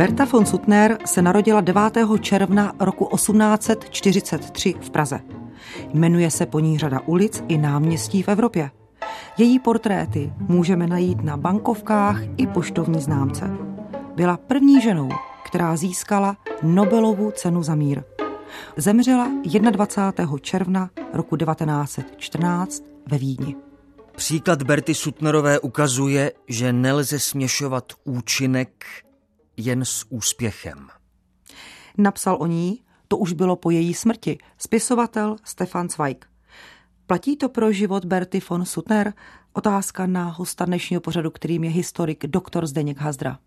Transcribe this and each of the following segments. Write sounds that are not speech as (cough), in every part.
Berta von Suttner se narodila 9. června roku 1843 v Praze. Jmenuje se po ní řada ulic i náměstí v Evropě. Její portréty můžeme najít na bankovkách i poštovní známce. Byla první ženou, která získala Nobelovu cenu za mír. Zemřela 21. června roku 1914 ve Vídni. Příklad Berty Sutnerové ukazuje, že nelze směšovat účinek jen s úspěchem. Napsal o ní, to už bylo po její smrti, spisovatel Stefan Zweig. Platí to pro život Berty von Sutner? Otázka na hosta dnešního pořadu, kterým je historik dr. Zdeněk Hazdra.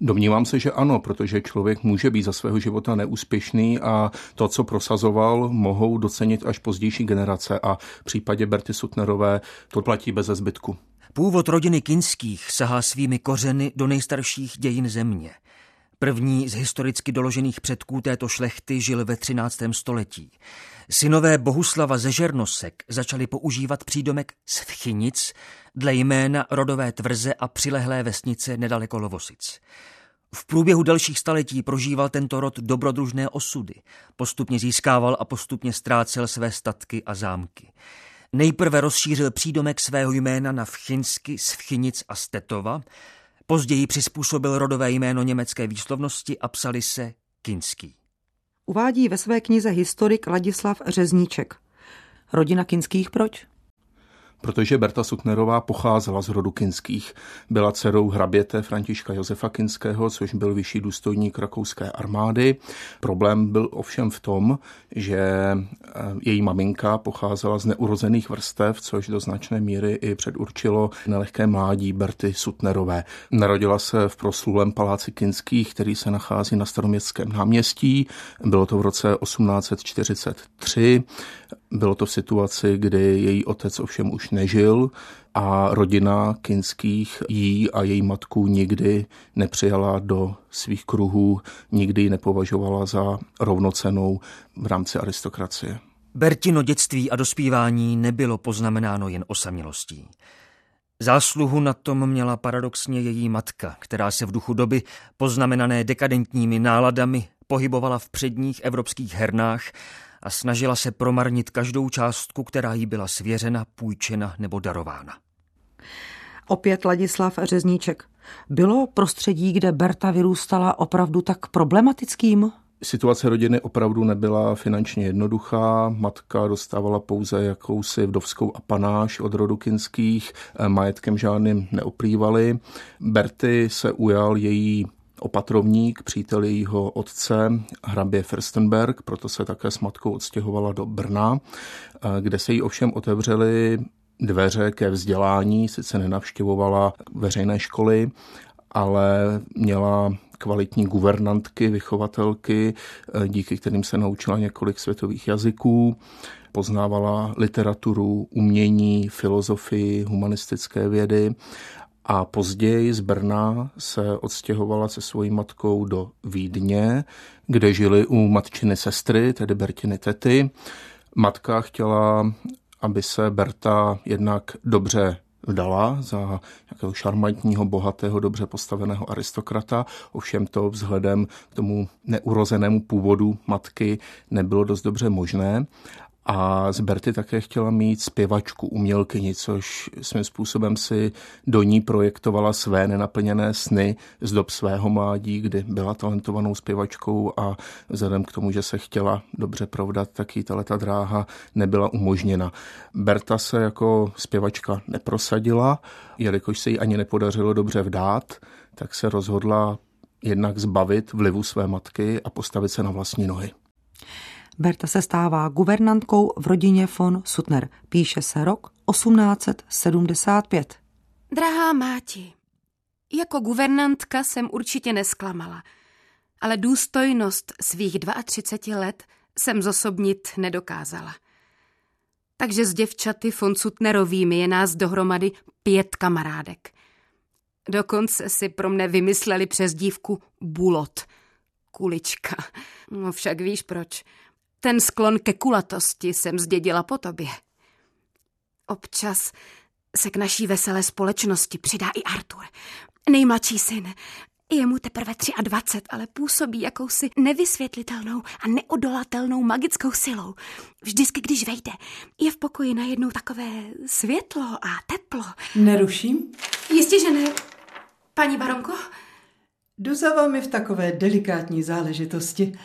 Domnívám se, že ano, protože člověk může být za svého života neúspěšný a to, co prosazoval, mohou docenit až pozdější generace a v případě Berty Sutnerové to platí bez zbytku. Původ rodiny Kinských sahá svými kořeny do nejstarších dějin země. První z historicky doložených předků této šlechty žil ve 13. století. Synové Bohuslava ze Žernosek začali používat přídomek Svchynic dle jména rodové tvrze a přilehlé vesnice nedaleko Lovosic. V průběhu dalších staletí prožíval tento rod dobrodružné osudy. Postupně získával a postupně ztrácel své statky a zámky. Nejprve rozšířil přídomek svého jména na Vchinsky, Svchynic a Stetova, později přizpůsobil rodové jméno německé výslovnosti a psali se Kinský. Uvádí ve své knize historik Ladislav Řezníček. Rodina Kinských proč? Protože Berta Sutnerová pocházela z rodu Kinských. Byla dcerou hraběte Františka Josefa Kinského, což byl vyšší důstojník rakouské armády. Problém byl ovšem v tom, že eh, její maminka pocházela z neurozených vrstev, což do značné míry i předurčilo nelehké mládí Berty Sutnerové. Narodila se v proslulém paláci Kinských, který se nachází na staroměstském náměstí. Bylo to v roce 1843. Bylo to v situaci, kdy její otec ovšem už nežil a rodina Kinských jí a její matku nikdy nepřijala do svých kruhů, nikdy ji nepovažovala za rovnocenou v rámci aristokracie. Bertino dětství a dospívání nebylo poznamenáno jen osamělostí. Zásluhu na tom měla paradoxně její matka, která se v duchu doby, poznamenané dekadentními náladami, pohybovala v předních evropských hernách a snažila se promarnit každou částku, která jí byla svěřena, půjčena nebo darována. Opět Ladislav Řezníček. Bylo prostředí, kde Berta vyrůstala opravdu tak problematickým? Situace rodiny opravdu nebyla finančně jednoduchá. Matka dostávala pouze jakousi vdovskou apanáž od rodu Kinských, majetkem žádným neoplývali. Berty se ujal její opatrovník, přítel jejího otce, hrabě Firstenberg, proto se také s matkou odstěhovala do Brna, kde se jí ovšem otevřely dveře ke vzdělání, sice nenavštěvovala veřejné školy, ale měla kvalitní guvernantky, vychovatelky, díky kterým se naučila několik světových jazyků, poznávala literaturu, umění, filozofii, humanistické vědy a později z Brna se odstěhovala se svojí matkou do Vídně, kde žili u matčiny sestry, tedy Bertiny tety. Matka chtěla, aby se Berta jednak dobře vdala za nějakého šarmantního, bohatého, dobře postaveného aristokrata. Ovšem to vzhledem k tomu neurozenému původu matky nebylo dost dobře možné. A z Berty také chtěla mít zpěvačku, umělkyni, což svým způsobem si do ní projektovala své nenaplněné sny z dob svého mládí, kdy byla talentovanou zpěvačkou a vzhledem k tomu, že se chtěla dobře provdat, tak jí ta dráha nebyla umožněna. Berta se jako zpěvačka neprosadila, jelikož se jí ani nepodařilo dobře vdát, tak se rozhodla jednak zbavit vlivu své matky a postavit se na vlastní nohy. Berta se stává guvernantkou v rodině von Sutner. Píše se rok 1875. Drahá máti, jako guvernantka jsem určitě nesklamala, ale důstojnost svých 32 let jsem zosobnit nedokázala. Takže s děvčaty von Sutnerovými je nás dohromady pět kamarádek. Dokonce si pro mne vymysleli přes dívku Bulot, kulička. No však víš proč. Ten sklon ke kulatosti jsem zdědila po tobě. Občas se k naší veselé společnosti přidá i Artur, nejmladší syn. Je mu teprve 23, ale působí jakousi nevysvětlitelnou a neodolatelnou magickou silou. Vždycky, když vejde, je v pokoji najednou takové světlo a teplo. Neruším? Jistě, že ne. Paní baronko? Jdu za vámi v takové delikátní záležitosti.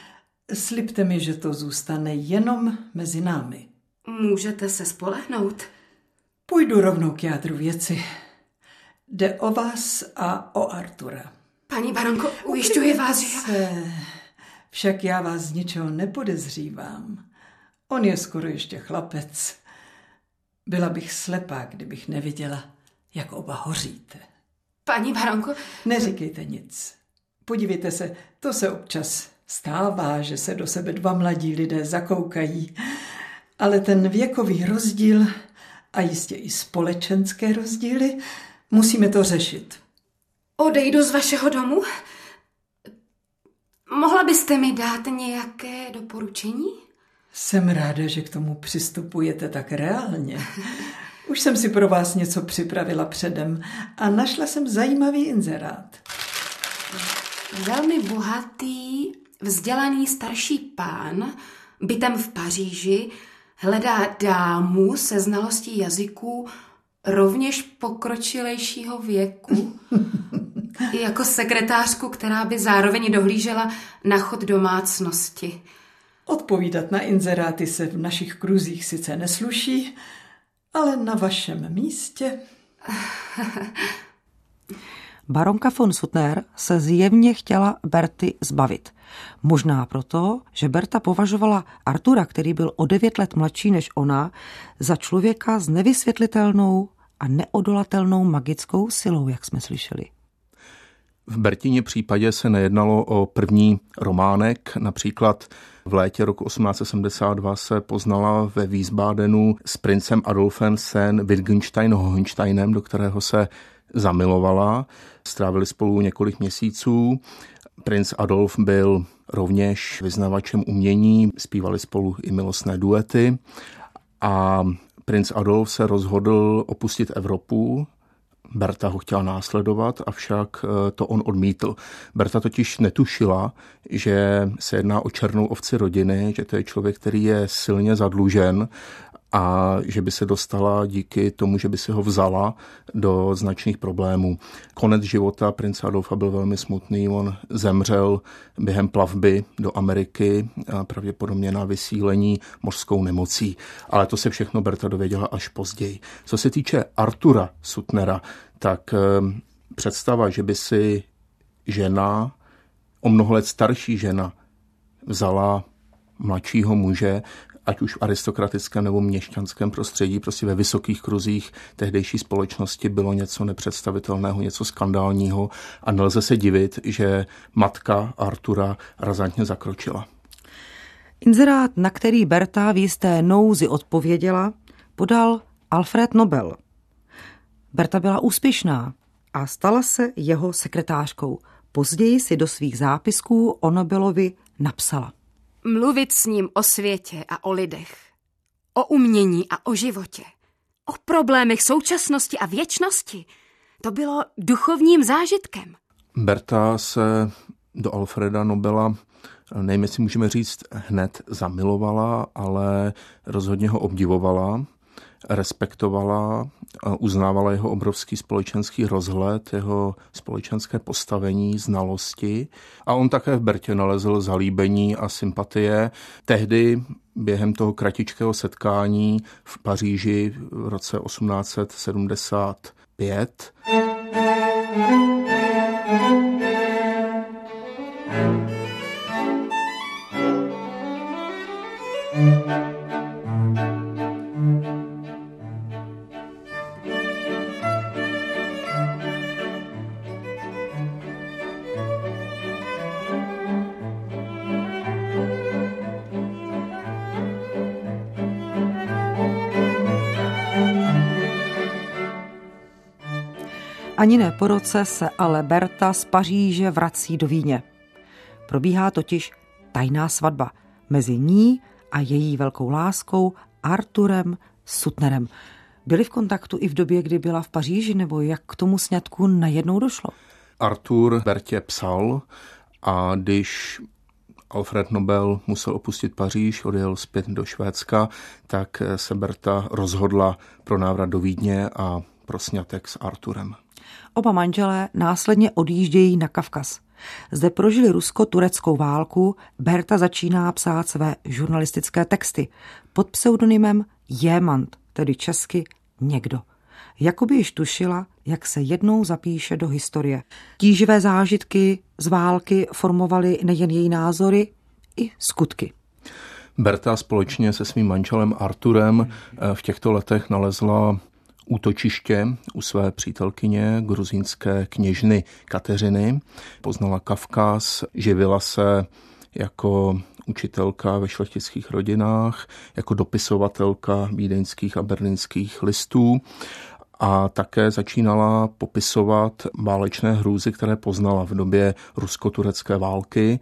Slibte mi, že to zůstane jenom mezi námi. Můžete se spolehnout. Půjdu rovnou k jádru věci. Jde o vás a o Artura. Paní baronko, ujišťuji vás, že... Se, však já vás z ničeho nepodezřívám. On je skoro ještě chlapec. Byla bych slepá, kdybych neviděla, jak oba hoříte. Paní baronko... Neříkejte nic. Podívejte se, to se občas stává, že se do sebe dva mladí lidé zakoukají. Ale ten věkový rozdíl a jistě i společenské rozdíly, musíme to řešit. Odejdu z vašeho domu? Mohla byste mi dát nějaké doporučení? Jsem ráda, že k tomu přistupujete tak reálně. Už jsem si pro vás něco připravila předem a našla jsem zajímavý inzerát. Velmi bohatý, vzdělaný starší pán, bytem v Paříži, hledá dámu se znalostí jazyků rovněž pokročilejšího věku, (laughs) jako sekretářku, která by zároveň dohlížela na chod domácnosti. Odpovídat na inzeráty se v našich kruzích sice nesluší, ale na vašem místě... (laughs) Baronka von Sutner se zjevně chtěla Berty zbavit. Možná proto, že Berta považovala Artura, který byl o devět let mladší než ona, za člověka s nevysvětlitelnou a neodolatelnou magickou silou, jak jsme slyšeli. V Bertině případě se nejednalo o první románek, například v létě roku 1872 se poznala ve Wiesbadenu s princem Adolfem sen Wittgenstein Hohensteinem, do kterého se zamilovala. Strávili spolu několik měsíců. Princ Adolf byl rovněž vyznavačem umění, zpívali spolu i milostné duety a princ Adolf se rozhodl opustit Evropu, Berta ho chtěla následovat, avšak eh, to on odmítl. Berta totiž netušila, že se jedná o černou ovci rodiny, že to je člověk, který je silně zadlužen a že by se dostala díky tomu, že by si ho vzala do značných problémů. Konec života prince Adolfa byl velmi smutný. On zemřel během plavby do Ameriky, pravděpodobně na vysílení mořskou nemocí. Ale to se všechno Berta dověděla až později. Co se týče Artura Sutnera, tak ehm, představa, že by si žena, o mnoho let starší žena, vzala mladšího muže, ať už v aristokratickém nebo měšťanském prostředí, prostě ve vysokých kruzích tehdejší společnosti bylo něco nepředstavitelného, něco skandálního a nelze se divit, že matka Artura razantně zakročila. Inzerát, na který Berta v jisté nouzi odpověděla, podal Alfred Nobel. Berta byla úspěšná a stala se jeho sekretářkou. Později si do svých zápisků o Nobelovi napsala. Mluvit s ním o světě a o lidech. O umění a o životě. O problémech současnosti a věčnosti. To bylo duchovním zážitkem. Berta se do Alfreda Nobela nevím, jestli můžeme říct, hned zamilovala, ale rozhodně ho obdivovala respektovala, uznávala jeho obrovský společenský rozhled, jeho společenské postavení, znalosti a on také v Bertě nalezl zalíbení a sympatie. Tehdy během toho kratičkého setkání v Paříži v roce 1875 Ani ne po roce se ale Berta z Paříže vrací do Víně. Probíhá totiž tajná svatba mezi ní a její velkou láskou Arturem Sutnerem. Byli v kontaktu i v době, kdy byla v Paříži, nebo jak k tomu sňatku najednou došlo? Artur Bertě psal a když Alfred Nobel musel opustit Paříž, odjel zpět do Švédska, tak se Berta rozhodla pro návrat do Vídně a pro snětek s Arturem. Oba manželé následně odjíždějí na Kavkaz. Zde prožili rusko-tureckou válku, Berta začíná psát své žurnalistické texty pod pseudonymem Jémant, tedy česky někdo. Jakoby již tušila, jak se jednou zapíše do historie. Tíživé zážitky z války formovaly nejen její názory, i skutky. Berta společně se svým manželem Arturem eh, v těchto letech nalezla útočiště u své přítelkyně, gruzínské kněžny Kateřiny. Poznala Kavkaz, živila se jako učitelka ve šlechtických rodinách, jako dopisovatelka vídeňských a berlínských listů a také začínala popisovat válečné hrůzy, které poznala v době rusko-turecké války.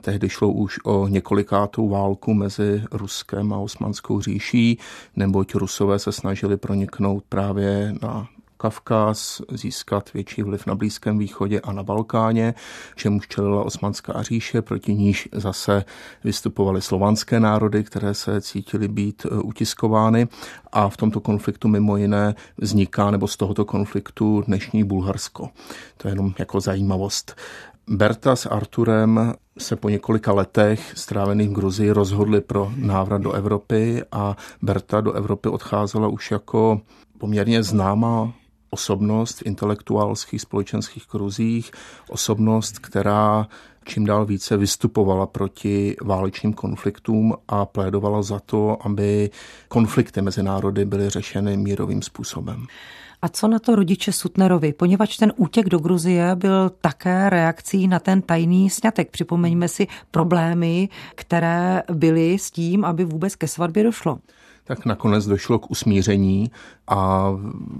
Tehdy šlo už o několikátou válku mezi Ruskem a Osmanskou říší, neboť Rusové se snažili proniknout právě na Kavkaz, získat větší vliv na Blízkém východě a na Balkáně, čemu čelila Osmanská říše, proti níž zase vystupovaly slovanské národy, které se cítily být e, utiskovány a v tomto konfliktu mimo jiné vzniká, nebo z tohoto konfliktu dnešní Bulharsko. To je jenom jako zajímavost. Berta s Arturem se po několika letech strávených v Gruzii rozhodli pro návrat do Evropy a Berta do Evropy odcházela už jako poměrně známá osobnost v intelektuálských společenských kruzích, osobnost, která čím dál více vystupovala proti válečným konfliktům a plédovala za to, aby konflikty mezi národy byly řešeny mírovým způsobem. A co na to rodiče Sutnerovi, poněvadž ten útěk do Gruzie byl také reakcí na ten tajný sňatek. Připomeňme si problémy, které byly s tím, aby vůbec ke svatbě došlo tak nakonec došlo k usmíření a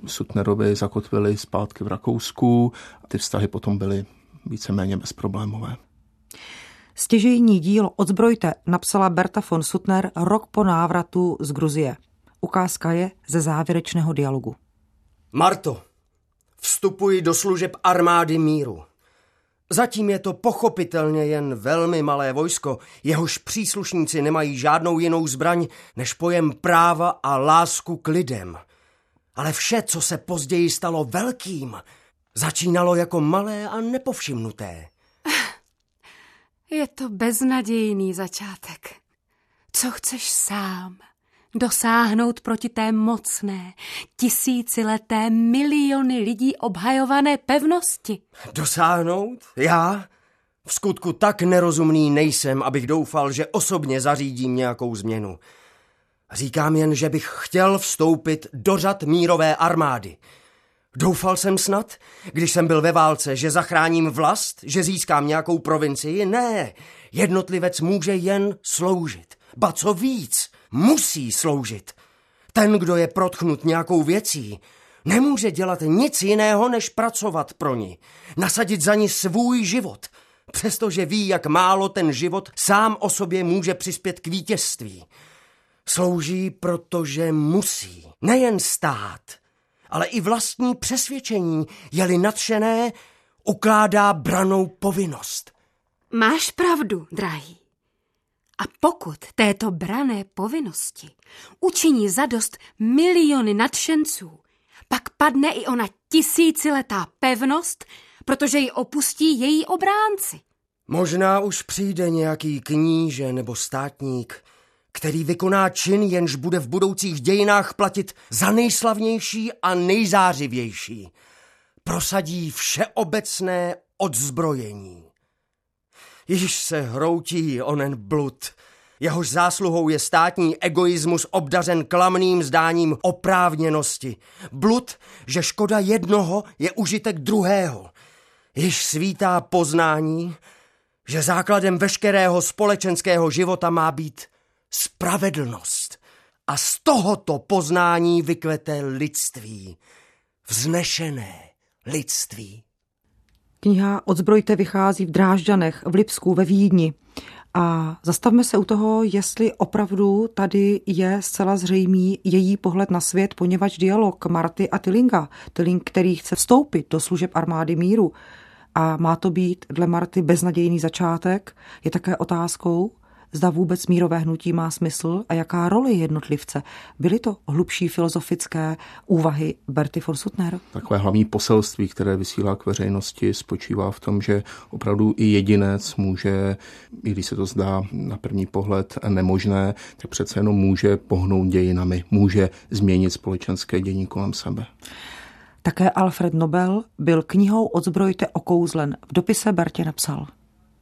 Sutnerovi zakotvili zpátky v Rakousku a ty vztahy potom byly víceméně bezproblémové. Stěžejní dílo Odzbrojte napsala Berta von Sutner rok po návratu z Gruzie. Ukázka je ze závěrečného dialogu. Marto, vstupuji do služeb armády míru. Zatím je to pochopitelně jen velmi malé vojsko, jehož příslušníci nemají žádnou jinou zbraň než pojem práva a lásku k lidem. Ale vše, co se později stalo velkým, začínalo jako malé a nepovšimnuté. Je to beznadějný začátek. Co chceš sám? Dosáhnout proti té mocné, tisícileté miliony lidí obhajované pevnosti. Dosáhnout? Já? V skutku tak nerozumný nejsem, abych doufal, že osobně zařídím nějakou změnu. Říkám jen, že bych chtěl vstoupit do řad mírové armády. Doufal jsem snad, když jsem byl ve válce, že zachráním vlast, že získám nějakou provincii? Ne, jednotlivec může jen sloužit. Ba co víc, musí sloužit. Ten, kdo je protchnut nějakou věcí, nemůže dělat nic jiného, než pracovat pro ní, nasadit za ní svůj život, přestože ví, jak málo ten život sám o sobě může přispět k vítězství. Slouží, protože musí. Nejen stát, ale i vlastní přesvědčení, je-li nadšené, ukládá branou povinnost. Máš pravdu, drahý. A pokud této brané povinnosti učiní zadost miliony nadšenců, pak padne i ona tisíciletá pevnost, protože ji opustí její obránci. Možná už přijde nějaký kníže nebo státník, který vykoná čin, jenž bude v budoucích dějinách platit za nejslavnější a nejzářivější. Prosadí všeobecné odzbrojení. Již se hroutí onen blud. Jehož zásluhou je státní egoismus obdařen klamným zdáním oprávněnosti. Blud, že škoda jednoho je užitek druhého. Již svítá poznání, že základem veškerého společenského života má být spravedlnost. A z tohoto poznání vykvete lidství. Vznešené lidství. Kniha Odzbrojte vychází v Drážďanech, v Lipsku, ve Vídni. A zastavme se u toho, jestli opravdu tady je zcela zřejmý její pohled na svět, poněvadž dialog Marty a Tilinga, Tiling, který chce vstoupit do služeb armády míru, a má to být dle Marty beznadějný začátek, je také otázkou, zda vůbec mírové hnutí má smysl a jaká roli jednotlivce. Byly to hlubší filozofické úvahy Berty Forsutner? Takové hlavní poselství, které vysílá k veřejnosti, spočívá v tom, že opravdu i jedinec může, i když se to zdá na první pohled nemožné, tak přece jenom může pohnout dějinami, může změnit společenské dění kolem sebe. Také Alfred Nobel byl knihou Odzbrojte okouzlen. V dopise Bertě napsal –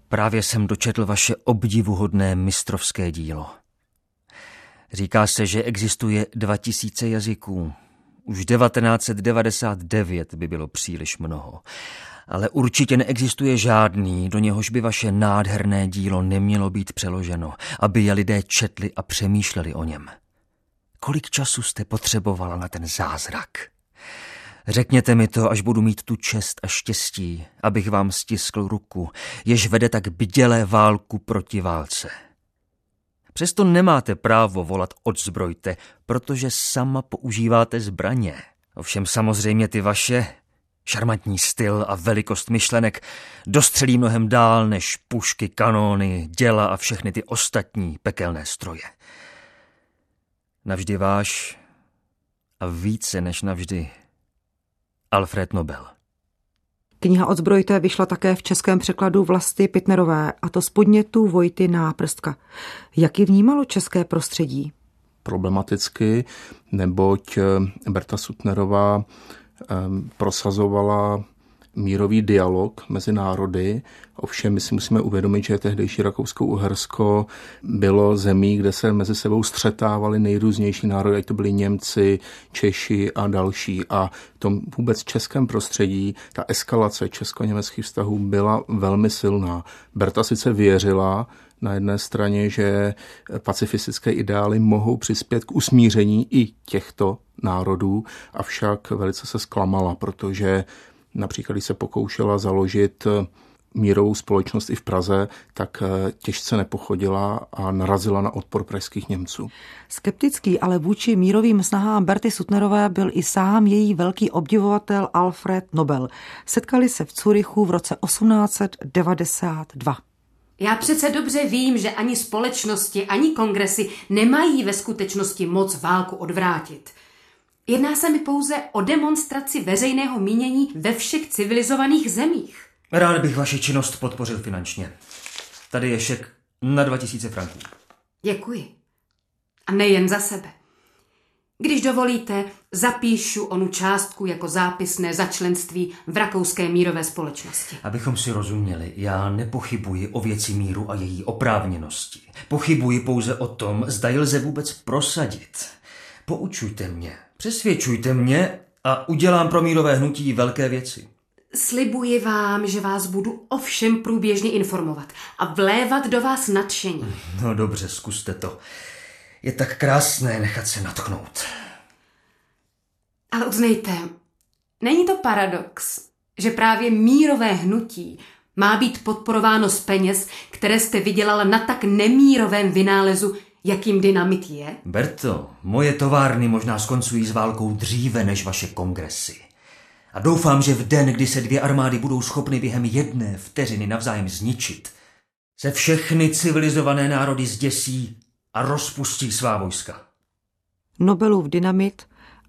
Právě jsem dočetl vaše obdivuhodné mistrovské dílo. Říká se, že existuje 2000 jazyků. Už 1999 by bylo příliš mnoho. Ale určitě neexistuje žádný, do něhož by vaše nádherné dílo nemělo být přeloženo, aby je lidé četli a přemýšleli o něm. Kolik času jste potřebovala na ten zázrak? Řekněte mi to, až budu mít tu čest a štěstí, abych vám stiskl ruku, jež vede tak bdělé válku proti válce. Přesto nemáte právo volat odzbrojte, protože sama používáte zbraně. Ovšem samozřejmě ty vaše, šarmantní styl a velikost myšlenek dostřelí mnohem dál než pušky, kanóny, děla a všechny ty ostatní pekelné stroje. Navždy váš a více než navždy Alfred Nobel. Kniha Odzbrojte vyšla také v českém překladu Vlasty Pitnerové, a to z podnětu Vojty Náprstka. Jak ji vnímalo české prostředí? Problematicky, neboť eh, Berta Sutnerová eh, prosazovala mírový dialog mezi národy. Ovšem my si musíme uvědomit, že tehdejší Rakousko-Uhersko bylo zemí, kde se mezi sebou střetávali nejrůznější národy, ať to byli Němci, Češi a další. A v tom vůbec českém prostředí ta eskalace česko-německých vztahů byla velmi silná. Berta sice věřila, na jedné straně, že pacifistické ideály mohou přispět k usmíření i těchto národů, avšak velice se zklamala, protože Například, když se pokoušela založit eh, mírovou společnost i v Praze, tak eh, těžce nepochodila a narazila na odpor pražských Němců. Skeptický, ale vůči mírovým snahám Berty Sutnerové byl i sám její velký obdivovatel Alfred Nobel. Setkali se v Curychu v roce 1892. Já přece dobře vím, že ani společnosti, ani kongresy nemají ve skutečnosti moc válku odvrátit. Jedná se mi pouze o demonstraci veřejného mínění ve všech civilizovaných zemích. Rád bych vaši činnost podpořil finančně. Tady je šek na 2000 franků. Děkuji. A nejen za sebe. Když dovolíte, zapíšu onu částku jako zápisné za členství v Rakouské mírové společnosti. Abychom si rozuměli, já nepochybuji o věci míru a její oprávněnosti. Pochybuji pouze o tom, zda ji lze vůbec prosadit. Poučujte mě, Přesvědčujte mě a udělám pro mírové hnutí velké věci. Slibuji vám, že vás budu o všem průběžně informovat a vlévat do vás nadšení. No dobře, zkuste to. Je tak krásné nechat se natchnout. Ale uznejte, není to paradox, že právě mírové hnutí má být podporováno z peněz, které jste vydělala na tak nemírovém vynálezu, jakým dynamit je? Berto, moje továrny možná skoncují s válkou dříve než vaše kongresy. A doufám, že v den, kdy se dvě armády budou schopny během jedné vteřiny navzájem zničit, se všechny civilizované národy zděsí a rozpustí svá vojska. Nobelův dynamit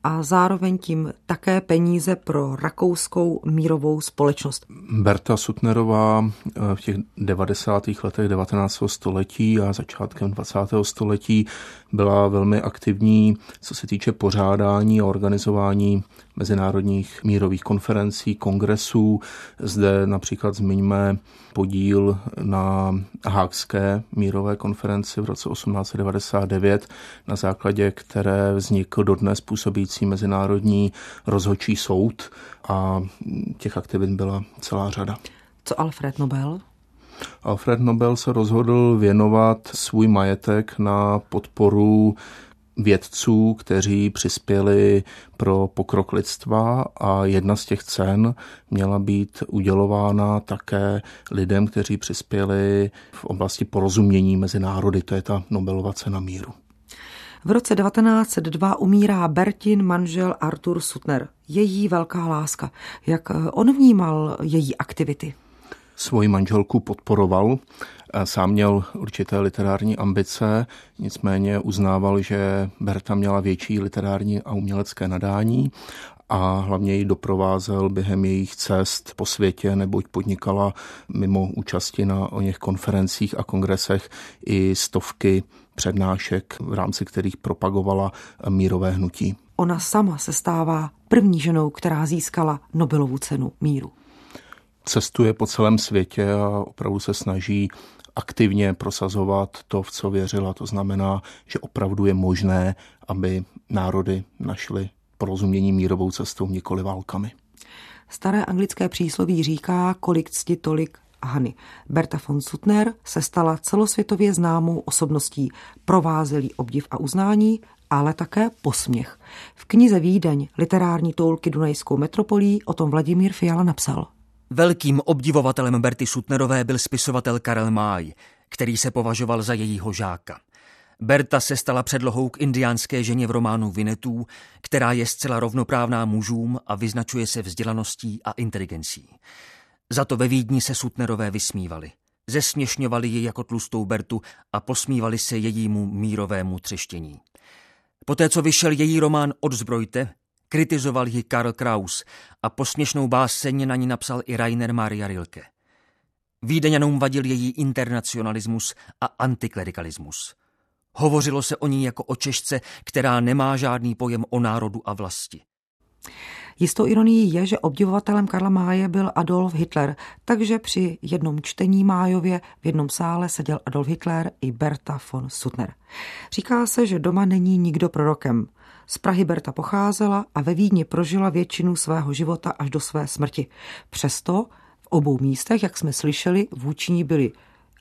a zároveň tím také peníze pro rakouskou mírovou společnost. Berta Sutnerová eh, v těch 90. letech 19. století a začátkem 20. století byla velmi aktivní, co se týče pořádání a organizování mezinárodních mírových konferencí, kongresů. Zde například zmiňme podíl na Hákské mírové konferenci v roce 1899, na základě které vznikl dodnes působící mezinárodní rozhodčí soud a těch aktivit byla celá řada. Co Alfred Nobel? Alfred Nobel se rozhodl věnovat svůj majetek na podporu vědců, kteří přispěli pro pokrok lidstva a jedna z těch cen měla být udělována také lidem, kteří přispěli v oblasti porozumění mezi národy. To je ta Nobelova cena míru. V roce 1902 umírá Bertin manžel Artur Sutner. Její velká láska. Jak on vnímal její aktivity? Svoji manželku podporoval, sám měl určité literární ambice, nicméně uznával, že Berta měla větší literární a umělecké nadání a hlavně ji doprovázel během jejich cest po světě, neboť podnikala mimo účasti na o něch konferencích a kongresech i stovky přednášek, v rámci kterých propagovala mírové hnutí. Ona sama se stává první ženou, která získala Nobelovu cenu míru. Cestuje po celém světě a opravdu se snaží aktivně prosazovat to, v co věřila. To znamená, že opravdu je možné, aby národy našly porozumění mírovou cestou, nikoli válkami. Staré anglické přísloví říká, kolik cti, tolik Hany. Berta von Suttner se stala celosvětově známou osobností, provázelý obdiv a uznání, ale také posměch. V knize Vídeň literární toulky Dunajskou metropolí o tom Vladimír Fiala napsal. Velkým obdivovatelem Berty Sutnerové byl spisovatel Karel Máj, který se považoval za jejího žáka. Berta se stala předlohou k indiánské ženě v románu Vinetů, která je zcela rovnoprávná mužům a vyznačuje se vzdělaností a inteligencí. Za to ve Vídni se Sutnerové vysmívali. Zesměšňovali ji jako tlustou Bertu a posmívali se jejímu mírovému třeštění. Poté, co vyšel její román Odzbrojte, kritizoval ji Karl Kraus a posměšnou báseň na ní napsal i Rainer Maria Rilke. Vídeňanům vadil její internacionalismus a antiklerikalismus. Hovořilo se o ní jako o Češce, která nemá žádný pojem o národu a vlasti. Jistou ironií je, že obdivovatelem Karla Máje byl Adolf Hitler, takže při jednom čtení Májově v jednom sále seděl Adolf Hitler i Berta von Suttner. Říká se, že doma není nikdo prorokem. Z Prahy Berta pocházela a ve Vídni prožila většinu svého života až do své smrti. Přesto v obou místech, jak jsme slyšeli, vůči ní byly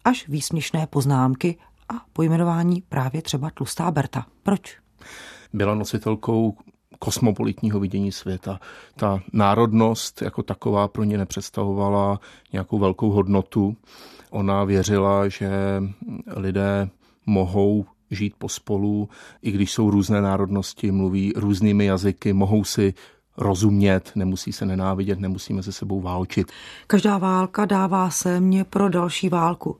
až výsměšné poznámky a pojmenování právě třeba tlustá Berta. Proč? Byla nositelkou kosmopolitního vidění světa. Ta národnost jako taková pro ně nepředstavovala nějakou velkou hodnotu. Ona věřila, že lidé mohou žít pospolu, i když jsou různé národnosti, mluví různými jazyky, mohou si rozumět, nemusí se nenávidět, nemusíme se sebou válčit. Každá válka dává se mě pro další válku.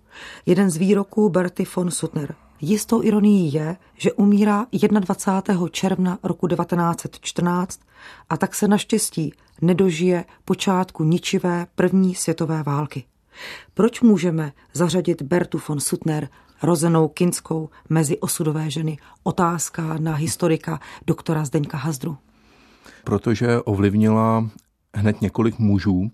Jeden z výroků Berty von Suttner. Jistou ironií je, že umírá 21. června roku 1914 a tak se naštěstí nedožije počátku ničivé první světové války. Proč můžeme zařadit Bertu von Suttner, rozenou kinskou, mezi osudové ženy? Otázka na historika doktora Zdeňka Hazdru protože ovlivnila hned několik mužů,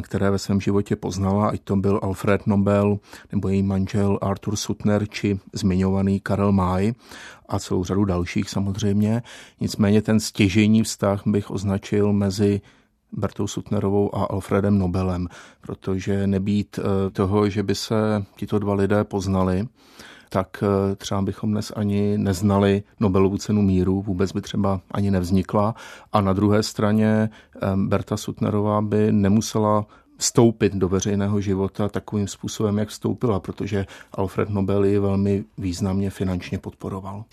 které ve svém životě poznala, ať to byl Alfred Nobel, nebo její manžel Arthur Sutner, či zmiňovaný Karel May a celou řadu dalších samozřejmě. Nicméně ten stěžení vztah bych označil mezi Bertou Sutnerovou a Alfredem Nobelem, protože nebýt eh, toho, že by se tito dva lidé poznali, tak eh, třeba bychom dnes ani neznali Nobelovu cenu míru, vůbec by třeba ani nevznikla. A na druhé straně eh, Berta Sutnerová by nemusela vstoupit do veřejného života takovým způsobem, jak vstoupila, protože Alfred Nobel ji velmi významně finančně podporoval.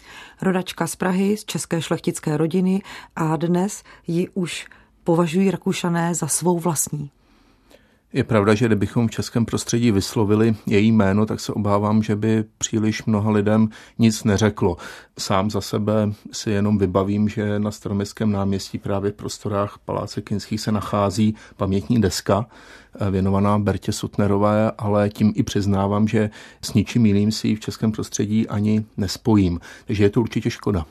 Rodačka z Prahy, z české šlechtické rodiny a dnes ji už považují Rakušané za svou vlastní. Je pravda, že kdybychom v českém prostředí vyslovili její jméno, tak se obávám, že by příliš mnoha lidem nic neřeklo. Sám za sebe si jenom vybavím, že na staroměstském náměstí právě v prostorách Paláce Kinských se nachází pamětní deska eh, věnovaná Bertě Sutnerové, ale tím i přiznávám, že s ničím jiným si ji v českém prostředí ani nespojím. Takže je to určitě škoda.